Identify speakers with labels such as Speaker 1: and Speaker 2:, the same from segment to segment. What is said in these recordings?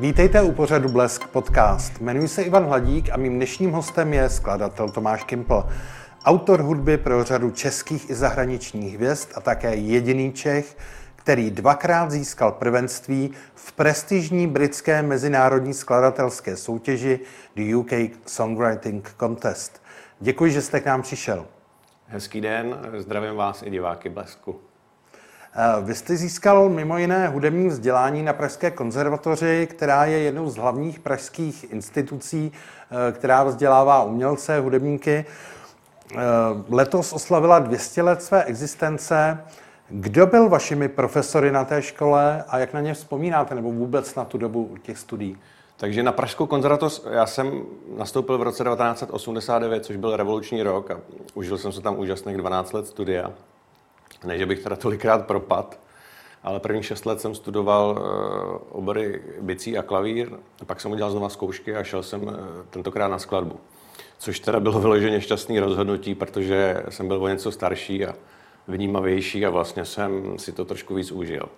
Speaker 1: Vítejte u pořadu Blesk podcast. Jmenuji se Ivan Hladík a mým dnešním hostem je skladatel Tomáš Kimpl. Autor hudby pro řadu českých i zahraničních hvězd a také jediný Čech, který dvakrát získal prvenství v prestižní britské mezinárodní skladatelské soutěži The UK Songwriting Contest. Děkuji, že jste k nám přišel.
Speaker 2: Hezký den, zdravím vás i diváky Blesku.
Speaker 1: Eh, vy jste získal mimo jiné hudební vzdělání na Pražské konzervatoři, která je jednou z hlavních pražských institucí, eh, která vzdělává umělce, hudebníky. Eh, letos oslavila 200 let své existence. Kdo byl vašimi profesory na té škole a jak na ně vzpomínáte, nebo vůbec na tu dobu těch studií?
Speaker 2: Takže na Pražskou konzervatoř já jsem nastoupil v roce 1989, což byl revoluční rok a užil jsem se tam úžasných 12 let studia. Ne, že bych teda tolikrát propad, ale prvních šest let jsem studoval uh, obory bicí a klavír, a pak jsem udělal znova zkoušky a šel jsem uh, tentokrát na skladbu. Což teda bylo vyloženě šťastný rozhodnutí, protože jsem byl o něco starší a vnímavější a vlastně jsem si to trošku víc užil.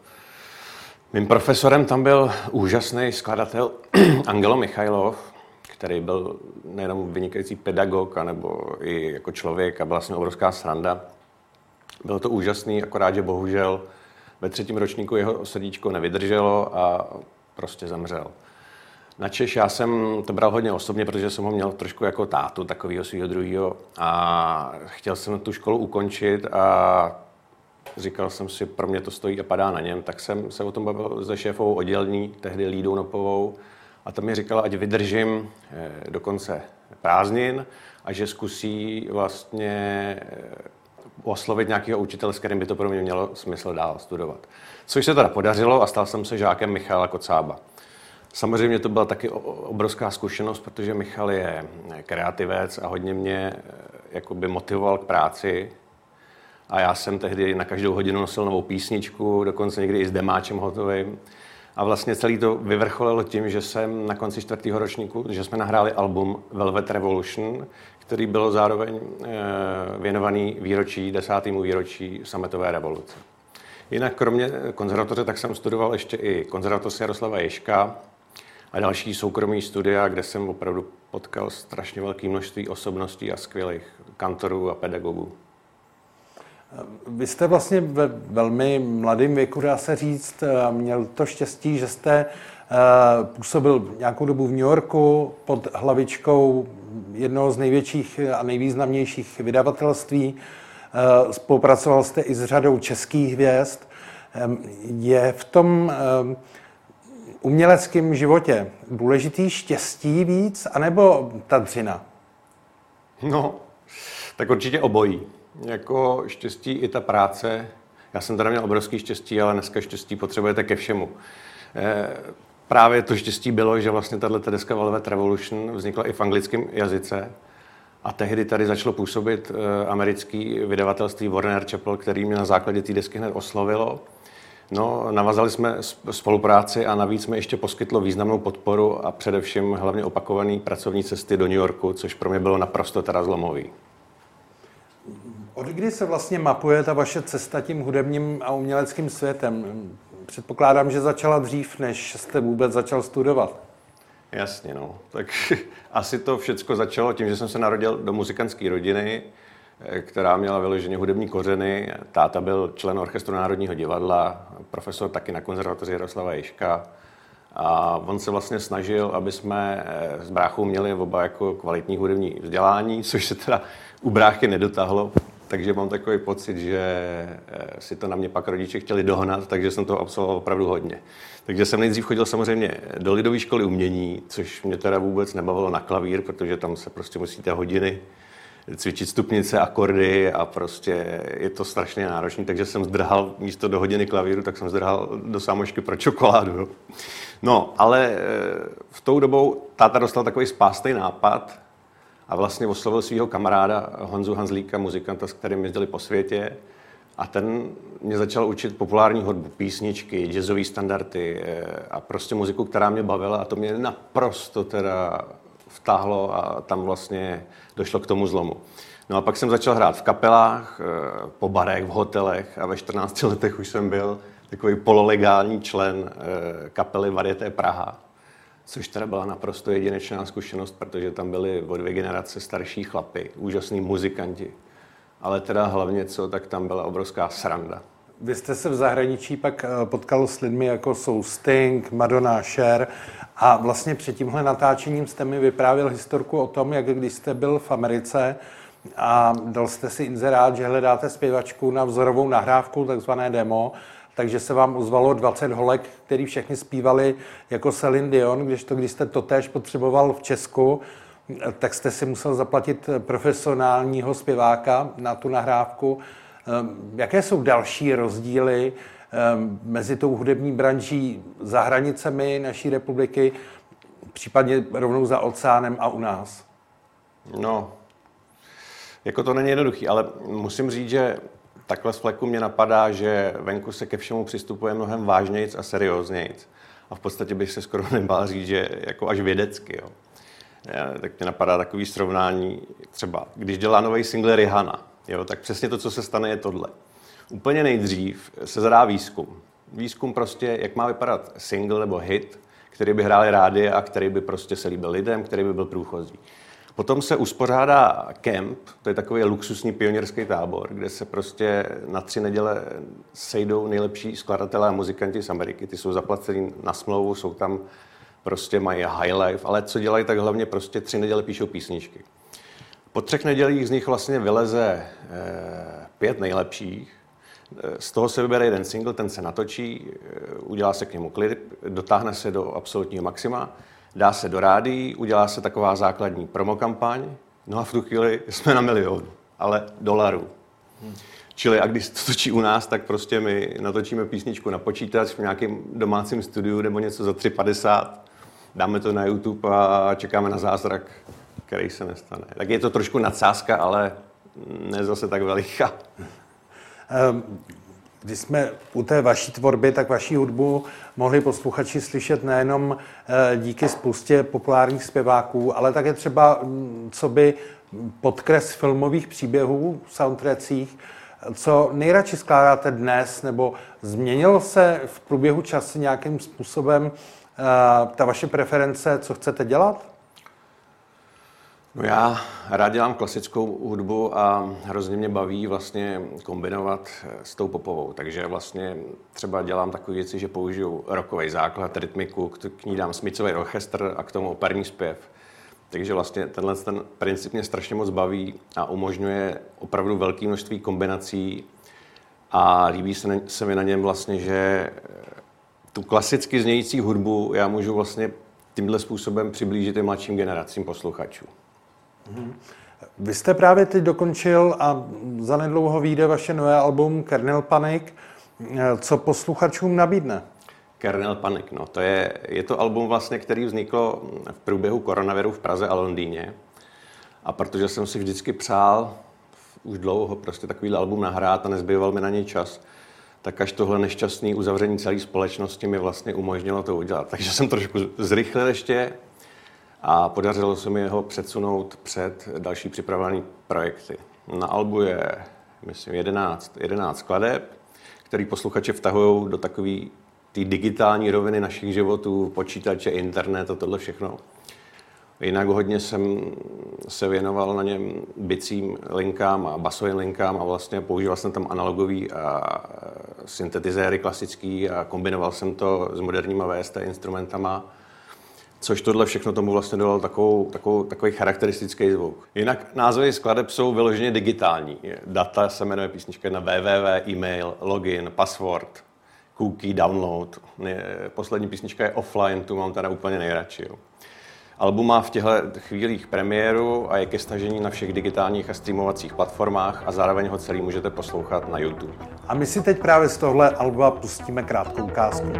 Speaker 2: Mým profesorem tam byl úžasný skladatel Angelo Michailov, který byl nejenom vynikající pedagog, nebo i jako člověk a byla vlastně obrovská sranda. Bylo to úžasný, akorát, že bohužel ve třetím ročníku jeho srdíčko nevydrželo a prostě zemřel. Na Češ já jsem to bral hodně osobně, protože jsem ho měl trošku jako tátu, takového svého druhého. A chtěl jsem tu školu ukončit a říkal jsem si, pro mě to stojí a padá na něm, tak jsem se o tom bavil se šéfovou oddělení, tehdy Lídou Nopovou, a tam mi říkala, ať vydržím eh, do konce prázdnin a že zkusí vlastně eh, oslovit nějakého učitele, s kterým by to pro mě mělo smysl dál studovat. Což se teda podařilo a stal jsem se žákem Michala Kocába. Samozřejmě to byla taky obrovská zkušenost, protože Michal je kreativec a hodně mě eh, jakoby motivoval k práci. A já jsem tehdy na každou hodinu nosil novou písničku, dokonce někdy i s demáčem hotovým. A vlastně celý to vyvrcholilo tím, že jsem na konci čtvrtého ročníku, že jsme nahráli album Velvet Revolution, který byl zároveň eh, věnovaný výročí, desátému výročí sametové revoluce. Jinak kromě konzervatoře, tak jsem studoval ještě i konzervatoř Jaroslava Ješka a další soukromý studia, kde jsem opravdu potkal strašně velké množství osobností a skvělých kantorů a pedagogů.
Speaker 1: Vy jste vlastně ve velmi mladém věku, dá se říct, eh, měl to štěstí, že jste Eh, působil nějakou dobu v New Yorku pod hlavičkou jednoho z největších a nejvýznamnějších vydavatelství. Eh, spolupracoval jste i s řadou českých hvězd. Je v tom uměleckém životě důležitý štěstí víc, anebo ta dřina?
Speaker 2: No, tak určitě obojí. Jako štěstí i ta práce. Já jsem teda měl obrovský štěstí, ale dneska štěstí potřebujete ke všemu. Eh, právě to štěstí bylo, že vlastně tato deska Velvet Revolution vznikla i v anglickém jazyce. A tehdy tady začalo působit eh, americký vydavatelství Warner Chappell, který mě na základě té desky hned oslovilo. No, navazali jsme spolupráci a navíc jsme ještě poskytlo významnou podporu a především hlavně opakovaný pracovní cesty do New Yorku, což pro mě bylo naprosto teda zlomový.
Speaker 1: Od kdy se vlastně mapuje ta vaše cesta tím hudebním a uměleckým světem? Předpokládám, že začala dřív, než jste vůbec začal studovat.
Speaker 2: Jasně, no. Tak asi to všechno začalo tím, že jsem se narodil do muzikantské rodiny, eh, která měla vyloženě hudební kořeny. Táta byl člen Orchestru Národního divadla, profesor taky na konzervatoři Jaroslava Ješka. A on se vlastně snažil, aby jsme eh, s bráchou měli oba jako kvalitní hudební vzdělání, což se teda u bráchy nedotáhlo, takže mám takový pocit, že eh, si to na mě pak rodiče chtěli dohnat, takže jsem to absolvoval opravdu hodně. Takže jsem nejdřív chodil samozřejmě do lidové školy umění, což mě teda vůbec nebavilo na klavír, protože tam se prostě musíte hodiny cvičit stupnice, akordy a prostě je to strašně náročné, takže jsem zdrhal místo do hodiny klavíru, tak jsem zdrhal do sámošky pro čokoládu. No, ale eh, v tou dobou táta dostal takový spástý nápad, a vlastně oslovil svého kamaráda Honzu Hanzlíka, muzikanta, s kterým jezdili po světě. A ten mě začal učit populární hudbu, písničky, jazzové standardy eh, a prostě muziku, která mě bavila a to mě naprosto teda vtáhlo a tam vlastně došlo k tomu zlomu. No a pak jsem začal hrát v kapelách, eh, po barech, v hotelech a ve 14 letech už jsem byl takový pololegální člen eh, kapely Varieté Praha což teda byla naprosto jedinečná zkušenost, protože tam byly o dvě generace starší chlapy, úžasní muzikanti. Ale teda hlavně co, tak tam byla obrovská sranda.
Speaker 1: Vy jste se v zahraničí pak eh, potkal s lidmi jako jsou Sting, Madonna, Cher a vlastně před tímhle natáčením jste mi vyprávěl historku o tom, jak když jste byl v Americe a dal jste si inzerát, že hledáte zpěvačku na vzorovou nahrávku, takzvané demo, takže se vám ozvalo 20 holek, který všechny zpívali jako Celine Dion, když to, když jste to též potřeboval v Česku, tak jste si musel zaplatit profesionálního zpěváka na tu nahrávku. Ehm, jaké jsou další rozdíly ehm, mezi tou hudební branží za hranicemi naší republiky, případně rovnou za oceánem a u nás?
Speaker 2: No, jako to není jednoduchý, ale musím říct, že takhle z fleku mě napadá, že venku se ke všemu přistupuje mnohem vážnějc a serióznějc. A v podstatě bych se skoro nebál říct, že jako až vědecky. Jo. Tak mě napadá takový srovnání, třeba když dělá nový single Rihanna, jo, tak přesně to, co se stane, je tohle. Úplně nejdřív se zadá výzkum. Výzkum prostě, jak má vypadat single nebo hit, který by hráli rádi a který by prostě se líbil lidem, který by byl průchozí. Potom se uspořádá kemp, to je takový luxusní pionýrský tábor, kde se prostě na tři neděle sejdou nejlepší skladatelé a muzikanti z Ameriky. Ty jsou zaplaceni na smlouvu, jsou tam prostě mají high life, ale co dělají, tak hlavně prostě tři neděle píšou písničky. Po třech nedělích z nich vlastně vyleze eh, pět nejlepších, z toho se vybere jeden single, ten se natočí, eh, udělá se k němu klip, dotáhne se do absolutního maxima dá se do rádií, udělá se taková základní promokampaň, no a v tu chvíli jsme na milion, ale dolarů. Hmm. Čili a když to točí u nás, tak prostě my natočíme písničku na počítač v nějakém domácím studiu nebo něco za 3,50, dáme to na YouTube a čekáme na zázrak, který se nestane. Tak je to trošku nadsázka, ale ne zase tak veliká.
Speaker 1: Um, když jsme u té vaší tvorby, tak vaší hudbu mohli posluchači slyšet nejenom eh, díky spoustě populárních zpěváků, ale také třeba mm, co by podkres filmových příběhů v soundtrackích. Co nejradši skládáte dnes, nebo změnilo se v průběhu času nějakým způsobem eh, ta vaše preference, co chcete dělat?
Speaker 2: No já rád dělám klasickou hudbu a hrozně mě baví vlastně kombinovat s tou popovou. Takže vlastně třeba dělám takové věci, že použiju rokový základ, rytmiku, k ní dám smicový orchestr a k tomu operní zpěv. Takže vlastně tenhle ten princip mě strašně moc baví a umožňuje opravdu velké množství kombinací a líbí se, se mi na něm vlastně, že tu klasicky znějící hudbu já můžu vlastně tímhle způsobem přiblížit i mladším generacím posluchačů.
Speaker 1: Vy jste právě teď dokončil a zanedlouho vyjde vaše nové album Kernel Panic. Co posluchačům nabídne?
Speaker 2: Kernel Panic, no to je, je to album vlastně, který vzniklo v průběhu koronaviru v Praze a Londýně. A protože jsem si vždycky přál už dlouho prostě takový album nahrát a nezbyval mi na něj čas, tak až tohle nešťastné uzavření celé společnosti mi vlastně umožnilo to udělat. Takže jsem trošku zrychlil ještě a podařilo se mi ho předsunout před další připravené projekty. Na albu je, myslím, 11, 11 skladeb, který posluchače vtahují do takové té digitální roviny našich životů, počítače, internet a tohle všechno. Jinak hodně jsem se věnoval na něm bicím linkám a basovým linkám a vlastně používal jsem tam analogový a syntetizéry klasický a kombinoval jsem to s moderníma VST instrumentama což tohle všechno tomu vlastně dalo takovou, takovou, takový charakteristický zvuk. Jinak názvy skladeb jsou vyloženě digitální. Data se jmenuje písnička na www, e-mail, login, password, cookie, download. Poslední písnička je offline, tu mám teda úplně nejradši. Jo. Album má v těchto chvílích premiéru a je ke stažení na všech digitálních a streamovacích platformách a zároveň ho celý můžete poslouchat na YouTube.
Speaker 1: A my si teď právě z tohle alba pustíme krátkou ukázku.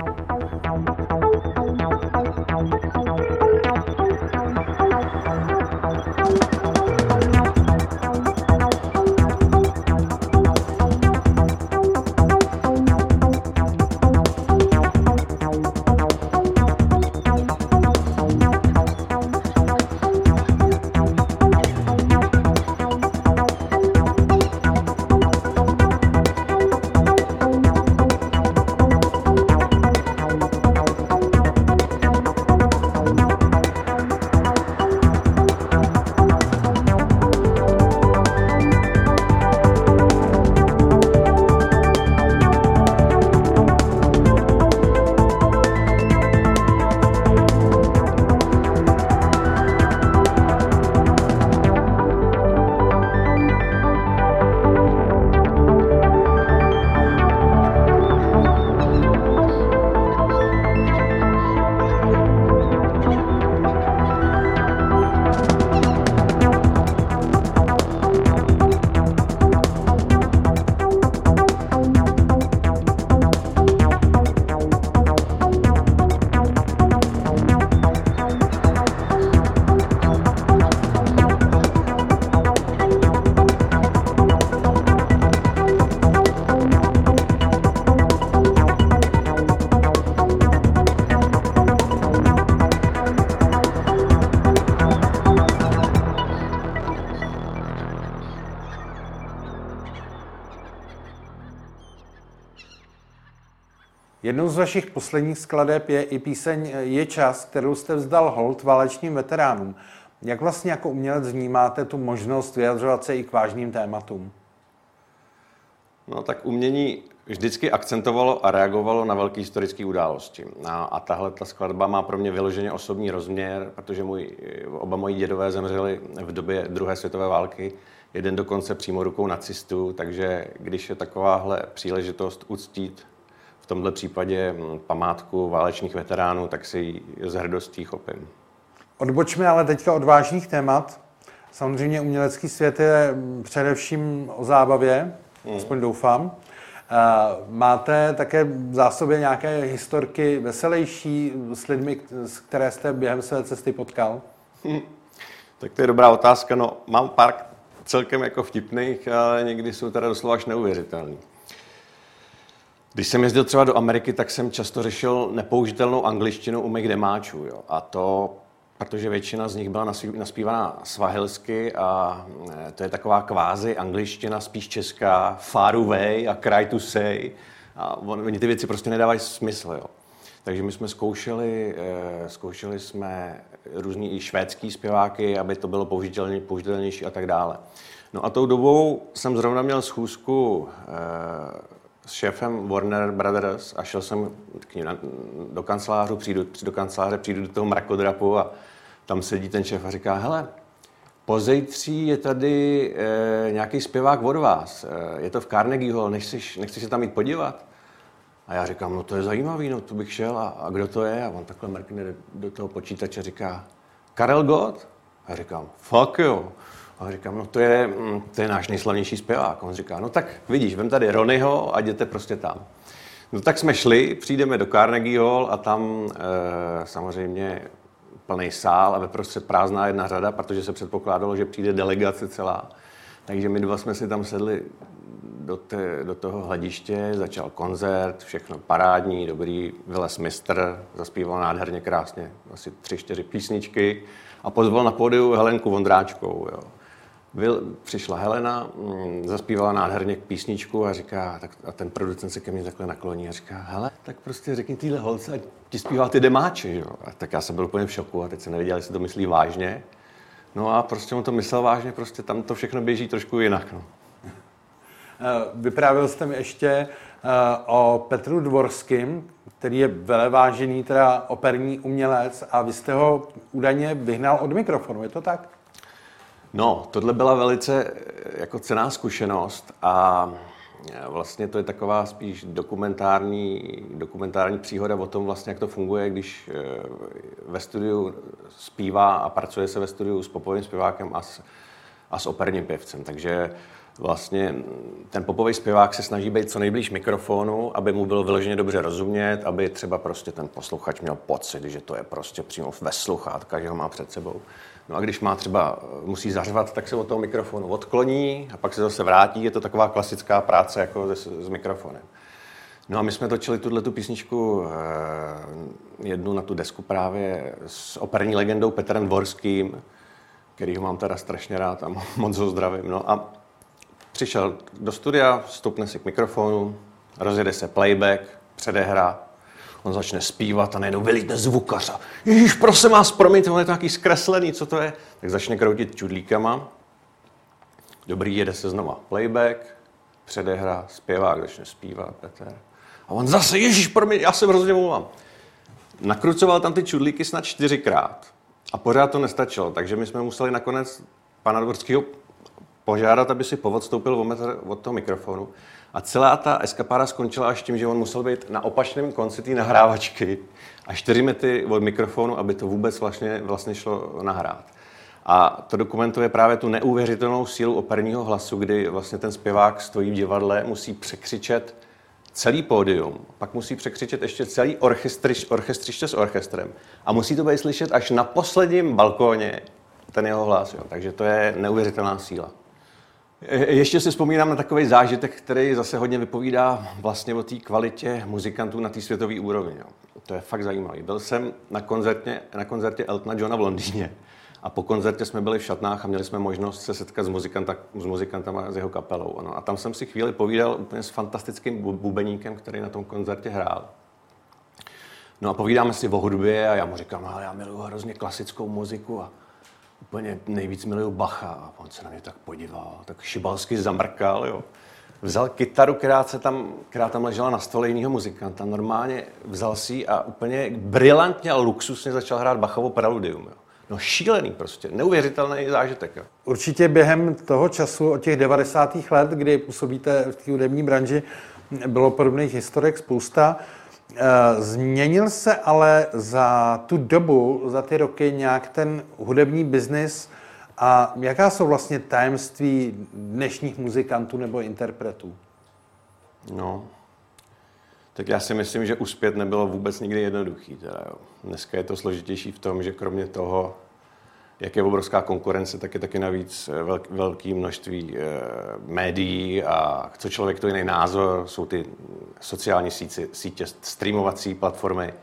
Speaker 1: Z vašich posledních skladeb je i píseň Je čas, kterou jste vzdal hold válečným veteránům. Jak vlastně jako umělec vnímáte tu možnost vyjadřovat se i k vážným tématům?
Speaker 2: No tak umění vždycky akcentovalo a reagovalo na velké historické události. A, a tahle ta skladba má pro mě vyloženě osobní rozměr, protože můj, oba moji dědové zemřeli v době druhé světové války, jeden dokonce přímo rukou nacistů, takže když je takováhle příležitost uctít v tomhle případě památku válečných veteránů, tak si ji s hrdostí chopím.
Speaker 1: Odbočme ale teďka od vážných témat. Samozřejmě umělecký svět je především o zábavě, hmm. aspoň doufám. Máte také v zásobě nějaké historky veselější s lidmi, které jste během své cesty potkal? Hmm.
Speaker 2: Tak to je dobrá otázka. No, mám pár celkem jako vtipných, ale někdy jsou teda doslova až neuvěřitelný. Když jsem jezdil třeba do Ameriky, tak jsem často řešil nepoužitelnou angličtinu u mých demáčů. Jo. A to protože většina z nich byla naspívaná svahilsky a eh, to je taková kvázi angličtina, spíš česká, far away a cry to say. A oni ty věci prostě nedávají smysl. Jo. Takže my jsme zkoušeli, eh, zkoušeli jsme různý i švédský zpěváky, aby to bylo použitelně, použitelnější a tak dále. No a tou dobou jsem zrovna měl schůzku eh, s šéfem Warner Brothers a šel jsem k ním do kanceláře, přijdu, do kanceláře, přijdu do toho mrakodrapu a tam sedí ten šéf a říká, hele, pozejtří je tady e, nějaký zpěvák od vás, e, je to v Carnegie Hall, nechceš, nechceš se tam jít podívat? A já říkám, no to je zajímavý, no to bych šel a, a kdo to je? A on takhle mrkne do toho počítače a říká, Karel Gott? A já říkám, fuck jo. A říkám, no to je, mm, to je náš nejslavnější zpěvák. On říká, no tak vidíš, vem tady Ronnyho a jděte prostě tam. No tak jsme šli, přijdeme do Carnegie Hall a tam e, samozřejmě plný sál a ve prázdná jedna řada, protože se předpokládalo, že přijde delegace celá. Takže my dva jsme si tam sedli do, té, do toho hlediště, začal koncert, všechno parádní, dobrý, vylez mistr, zaspíval nádherně krásně, asi tři, čtyři písničky a pozval na pódiu Helenku Vondráčkou. Jo. Byl, přišla Helena, mm, zaspívala nádherně písničku a říká, tak, a ten producent se ke mně takhle nakloní a říká, hele, tak prostě řekni týhle holce, ať ti zpívá ty demáče, jo. A tak já jsem byl úplně v šoku a teď jsem nevěděl, jestli to myslí vážně. No a prostě on to myslel vážně, prostě tam to všechno běží trošku jinak, no.
Speaker 1: Eh, vyprávěl jste mi ještě eh, o Petru Dvorským, který je velevážený teda operní umělec a vy jste ho údajně vyhnal od mikrofonu, je to tak?
Speaker 2: No, tohle byla velice eh, jako cená zkušenost a eh, vlastně to je taková spíš dokumentární, dokumentární příhoda o tom vlastně, jak to funguje, když eh, ve studiu zpívá a pracuje se ve studiu s popovým zpěvákem a s, a s operním pěvcem. Takže vlastně ten popový zpěvák se snaží být co nejblíž mikrofonu, aby mu bylo vyloženě dobře rozumět, aby třeba prostě ten posluchač měl pocit, že to je prostě přímo ve sluchátka, že ho má před sebou. No a když má třeba, musí zařvat, tak se od toho mikrofonu odkloní a pak se zase vrátí. Je to taková klasická práce jako s, s mikrofonem. No a my jsme točili tuhle tu písničku eh, jednu na tu desku právě s operní legendou Petrem Dvorským, který ho mám teda strašně rád a moc ho zdravím. No a přišel do studia, vstupne si k mikrofonu, rozjede se playback, předehra, on začne zpívat a najednou vylítne zvukař Ježíš, prosím vás, promiňte, on je to nějaký zkreslený, co to je? Tak začne kroutit čudlíkama. Dobrý, jede se znova playback, předehra, zpěvák začne zpívat, Petr. A on zase, Ježíš, promiň, já se hrozně mluvám. Nakrucoval tam ty čudlíky snad čtyřikrát. A pořád to nestačilo, takže my jsme museli nakonec pana Dvorského požádat, aby si povodstoupil o metr od toho mikrofonu. A celá ta eskapáda skončila až tím, že on musel být na opačném konci té nahrávačky a čtyři metry od mikrofonu, aby to vůbec vlastně, vlastně šlo nahrát. A to dokumentuje právě tu neuvěřitelnou sílu operního hlasu, kdy vlastně ten zpěvák stojí v divadle, musí překřičet celý pódium, pak musí překřičet ještě celý orchestriš, orchestriště s orchestrem a musí to být slyšet až na posledním balkóně ten jeho hlas. Jo. Takže to je neuvěřitelná síla. Ještě si vzpomínám na takový zážitek, který zase hodně vypovídá vlastně o té kvalitě muzikantů na té světové úrovni. Jo. To je fakt zajímavý. Byl jsem na koncertě, na koncertě Eltona Johna v Londýně a po koncertě jsme byli v šatnách a měli jsme možnost se setkat s, muzikanta, s muzikantama z jeho kapelou. Ano. A tam jsem si chvíli povídal úplně s fantastickým bubeníkem, který na tom koncertě hrál. No a povídáme si o hudbě a já mu říkám, ale já miluju hrozně klasickou muziku a úplně nejvíc miluju Bacha. A on se na mě tak podíval, tak šibalsky zamrkal, jo. Vzal kytaru, která, se tam, která tam ležela na stole jiného muzikanta, normálně vzal si a úplně brilantně a luxusně začal hrát Bachovo preludium. Jo. No šílený prostě, neuvěřitelný zážitek. Jo.
Speaker 1: Určitě během toho času, od těch 90. let, kdy působíte v té hudební branži, bylo podobných historek spousta. Eh, změnil se ale za tu dobu, za ty roky nějak ten hudební biznis a jaká jsou vlastně tajemství dnešních muzikantů nebo interpretů?
Speaker 2: No, tak já si myslím, že uspět nebylo vůbec nikdy jednoduchý. Teda, jo. Dneska je to složitější v tom, že kromě toho, jak je obrovská konkurence, tak je taky navíc eh, velk, velké množství e, médií a co člověk to jiný názor, jsou ty sociální sítě, sítě, streamovací platformy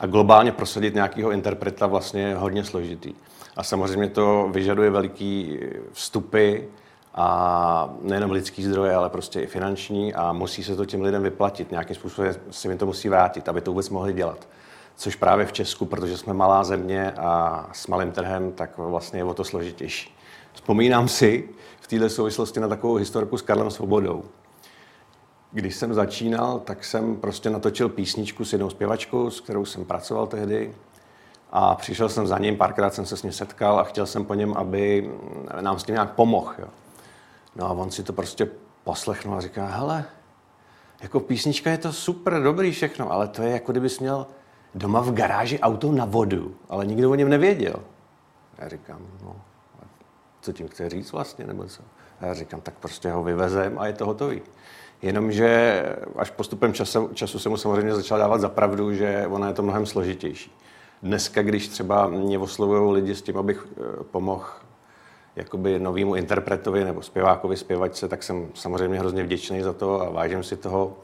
Speaker 2: a globálně prosadit nějakého interpreta vlastně je hodně složitý. A samozřejmě to vyžaduje veliký vstupy a nejenom lidský zdroje, ale prostě i finanční a musí se to těm lidem vyplatit. Nějakým způsobem se jim to musí vrátit, aby to vůbec mohli dělat což právě v Česku, protože jsme malá země a s malým trhem, tak vlastně je o to složitější. Vzpomínám si v této souvislosti na takovou historku s Karlem Svobodou. Když jsem začínal, tak jsem prostě natočil písničku s jednou zpěvačkou, s kterou jsem pracoval tehdy. A přišel jsem za ním, párkrát jsem se s ním setkal a chtěl jsem po něm, aby nám s tím nějak pomohl. Jo. No a on si to prostě poslechnul a říká, hele, jako písnička je to super, dobrý všechno, ale to je jako kdybys měl doma v garáži auto na vodu, ale nikdo o něm nevěděl. Já říkám, no, co tím chce říct vlastně, nebo co? Já říkám, tak prostě ho vyvezem a je to hotový. Jenomže až postupem času, času se mu samozřejmě začal dávat za pravdu, že ona je to mnohem složitější. Dneska, když třeba mě oslovují lidi s tím, abych eh, pomohl jakoby novýmu interpretovi nebo zpěvákovi, zpěvačce, tak jsem samozřejmě hrozně vděčný za to a vážím si toho.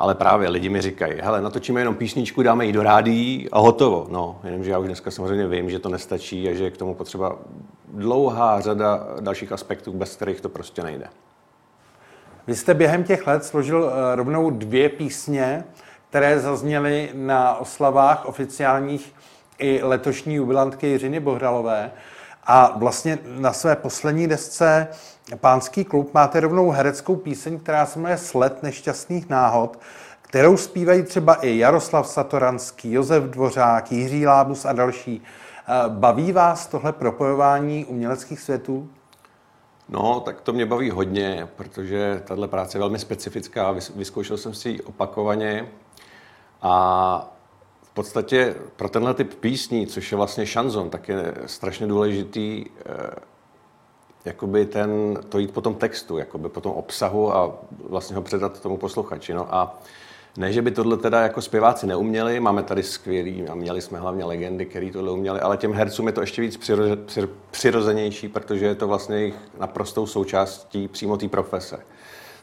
Speaker 2: Ale právě lidi mi říkají, hele, natočíme jenom písničku, dáme ji do rádií a hotovo. No, jenomže já už dneska samozřejmě vím, že to nestačí a že je k tomu potřeba dlouhá řada dalších aspektů, bez kterých to prostě nejde.
Speaker 1: Vy jste během těch let složil eh, rovnou dvě písně, které zazněly na oslavách oficiálních i letošní jubilantky Jiřiny Bohralové. A vlastně na své poslední desce Pánský klub máte rovnou hereckou píseň, která se jmenuje Sled nešťastných náhod, kterou zpívají třeba i Jaroslav Satoranský, Josef Dvořák, Jiří Lábus a další. Eh, baví vás tohle propojování uměleckých světů?
Speaker 2: No, tak to mě baví hodně, protože tahle práce je velmi specifická. Vyzkoušel jsem si ji opakovaně a v podstatě pro tenhle typ písní, což je vlastně šanzon, tak je strašně důležitý eh, jakoby ten, to jít po tom textu, jakoby po tom obsahu a vlastně ho předat tomu posluchači. No a ne, že by tohle teda jako zpěváci neuměli, máme tady skvělý, a měli jsme hlavně legendy, který tohle uměli, ale těm hercům je to ještě víc přiroze, přirozenější, protože je to vlastně jejich naprostou součástí přímo té profese.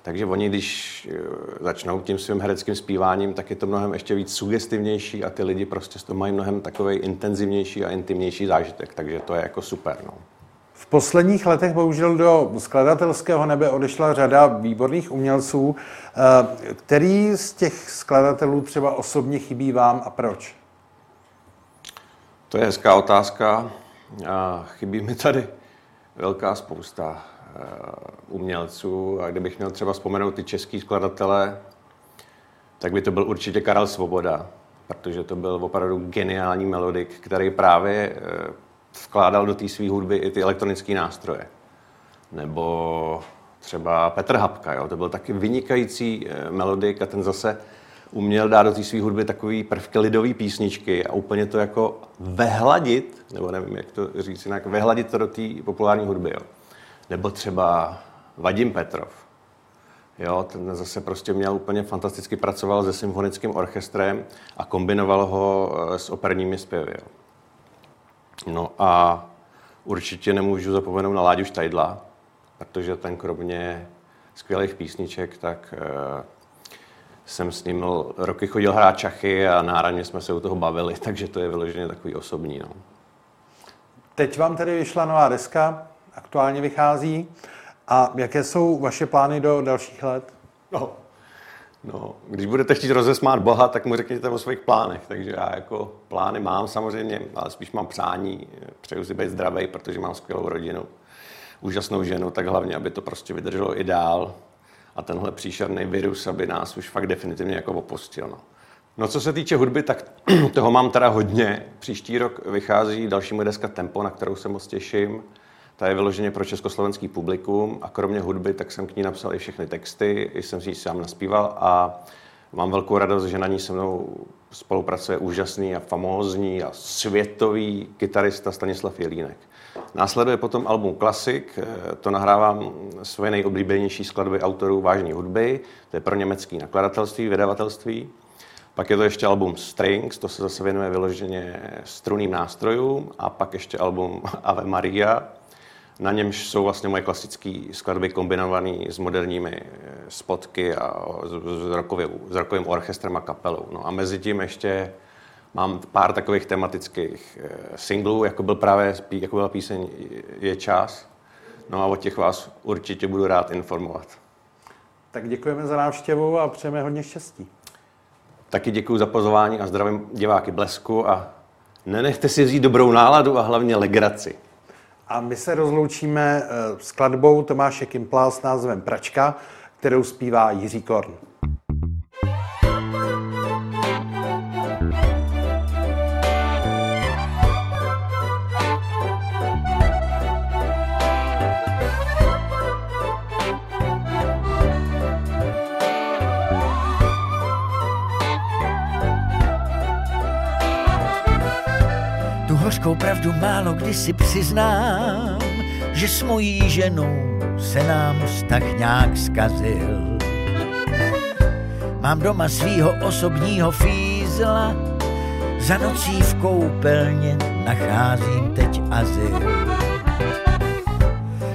Speaker 2: Takže oni, když eh, začnou tím svým hereckým zpíváním, tak je to mnohem ještě víc sugestivnější a ty lidi prostě z toho mají mnohem takový intenzivnější a intimnější zážitek, takže to je jako super. No.
Speaker 1: Posledních letech bohužel do skladatelského nebe odešla řada výborných umělců. Eh, který z těch skladatelů třeba osobně chybí vám a proč?
Speaker 2: To je hezká otázka. Chybí mi tady velká spousta eh, umělců a kdybych měl třeba vzpomenout ty český skladatele, tak by to byl určitě Karel Svoboda, protože to byl opravdu geniální melodik, který právě eh, vkládal do té své hudby i ty elektronické nástroje. Nebo třeba Petr Hapka, jo? to byl taky vynikající eh, melodik a ten zase uměl dát do té své hudby takový prvky lidové písničky a úplně to jako vehladit, nebo nevím, jak to říct jinak, vehladit to do té populární hudby. Jo? Nebo třeba Vadim Petrov. Jo, ten zase prostě měl úplně fantasticky pracoval se symfonickým orchestrem a kombinoval ho eh, s operními zpěvy. Jo. No a určitě nemůžu zapomenout na Láďu Štajdla, protože ten kromě skvělých písniček, tak uh, jsem s ním roky chodil hrát čachy a náradně jsme se u toho bavili, takže to je vyloženě takový osobní. No.
Speaker 1: Teď vám tedy vyšla nová deska, aktuálně vychází. A jaké jsou vaše plány do dalších let?
Speaker 2: No, No, když budete chtít rozesmát Boha, tak mu řekněte o svých plánech. Takže já jako plány mám samozřejmě, ale spíš mám přání. Přeju si být zdravý, protože mám skvělou rodinu, úžasnou ženu, tak hlavně, aby to prostě vydrželo i dál. A tenhle příšerný virus, aby nás už fakt definitivně jako opustil. No. No co se týče hudby, tak toho mám teda hodně. Příští rok vychází další moje deska Tempo, na kterou se moc těším. Ta je vyloženě pro československý publikum a kromě hudby, tak jsem k ní napsal i všechny texty, i jsem si ji sám naspíval a mám velkou radost, že na ní se mnou spolupracuje úžasný a famózní a světový kytarista Stanislav Jelínek. Následuje potom album Klasik, to nahrávám svoje nejoblíbenější skladby autorů vážné hudby, to je pro německý nakladatelství, vydavatelství. Pak je to ještě album Strings, to se zase věnuje vyloženě struným nástrojům a pak ještě album Ave Maria, na němž jsou vlastně moje klasické skladby kombinované s moderními eh, spotky a s, rokovým, s rokovým orchestrem a kapelou. No a mezi tím ještě mám pár takových tematických eh, singlů, jako byl právě jako byla píseň Je čas. No a o těch vás určitě budu rád informovat.
Speaker 1: Tak děkujeme za návštěvu a přejeme hodně štěstí.
Speaker 2: Taky děkuji za pozvání a zdravím diváky Blesku a nenechte si vzít dobrou náladu a hlavně legraci.
Speaker 1: A my se rozloučíme eh, s skladbou Tomáše Kimpla s názvem Pračka, kterou zpívá Jiří Korn.
Speaker 3: Pravdu málo kdy si přiznám, že s mojí ženou se nám vztah nějak zkazil. Mám doma svýho osobního fízla, za nocí v koupelně nacházím teď azyl.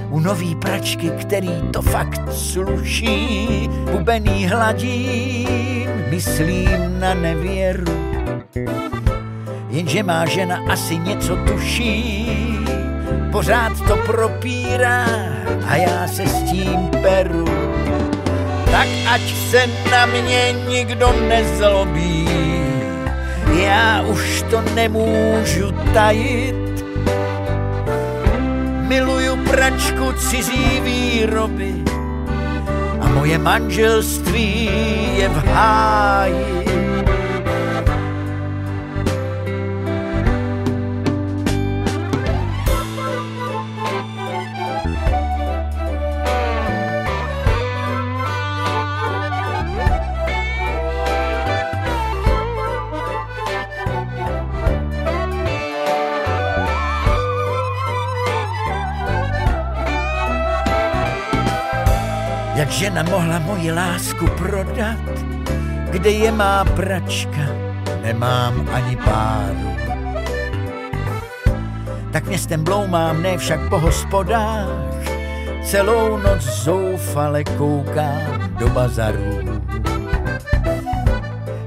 Speaker 3: U nový pračky, který to fakt sluší, bubený hladím, myslím na nevěru jenže má žena asi něco tuší, pořád to propírá a já se s tím peru. Tak ať se na mě nikdo nezlobí, já už to nemůžu tajit. Miluju pračku cizí výroby a moje manželství je v háji. Jak žena mohla moji lásku prodat, kde je má pračka, nemám ani páru. Tak městem bloumám, ne však po hospodách, celou noc zoufale koukám do bazaru.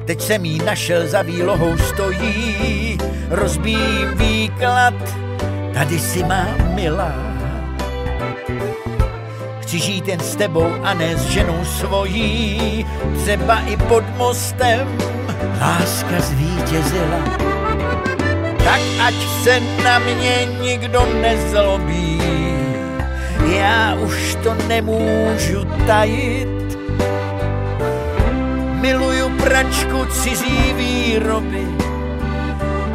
Speaker 3: Teď jsem jí našel, za výlohou stojí, rozbím výklad, tady si má milá Chci žít jen s tebou a ne s ženou svojí, třeba i pod mostem láska zvítězila. Tak ať se na mě nikdo nezlobí, já už to nemůžu tajit. Miluju pračku cizí výroby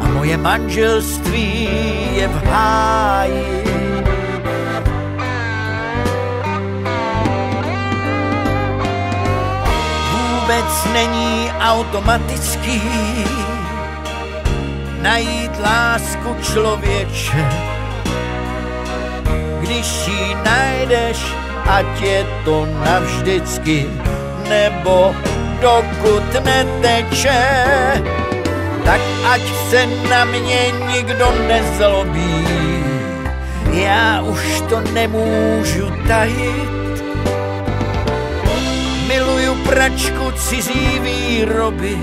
Speaker 3: a moje manželství je v háji. Vůbec není automatický najít lásku člověče. Když ji najdeš, ať je to navždycky, nebo dokud neteče, tak ať se na mě nikdo nezlobí. Já už to nemůžu tajit, pračku cizí výroby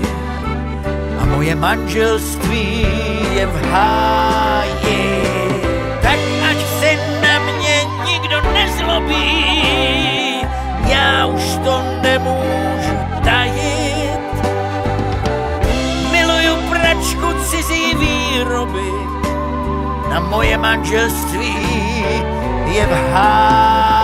Speaker 3: a moje manželství je v háji. Tak ať se na mě nikdo nezlobí, já už to nemůžu tajit. Miluju pračku cizí výroby, na moje manželství je v háji.